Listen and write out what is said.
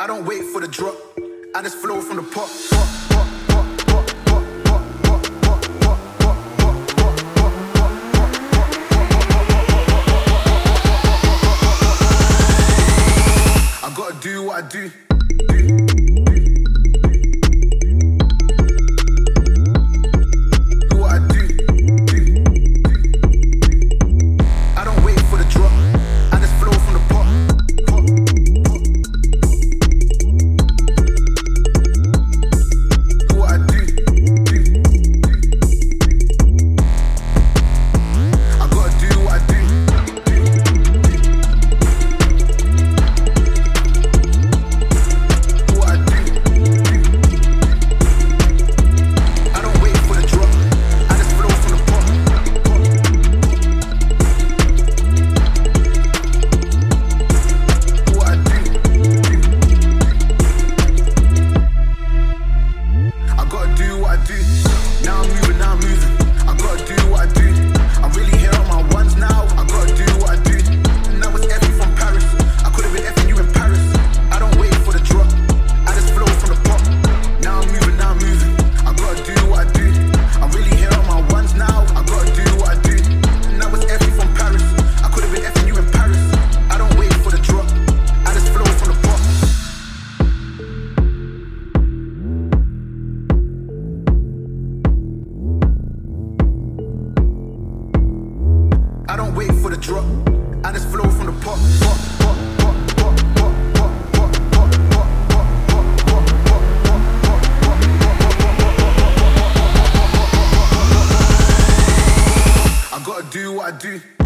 I don't wait for the drop. I just flow from the pot. I gotta Do what I do. drop, and it's flow from the pot, pot, I gotta do what I do.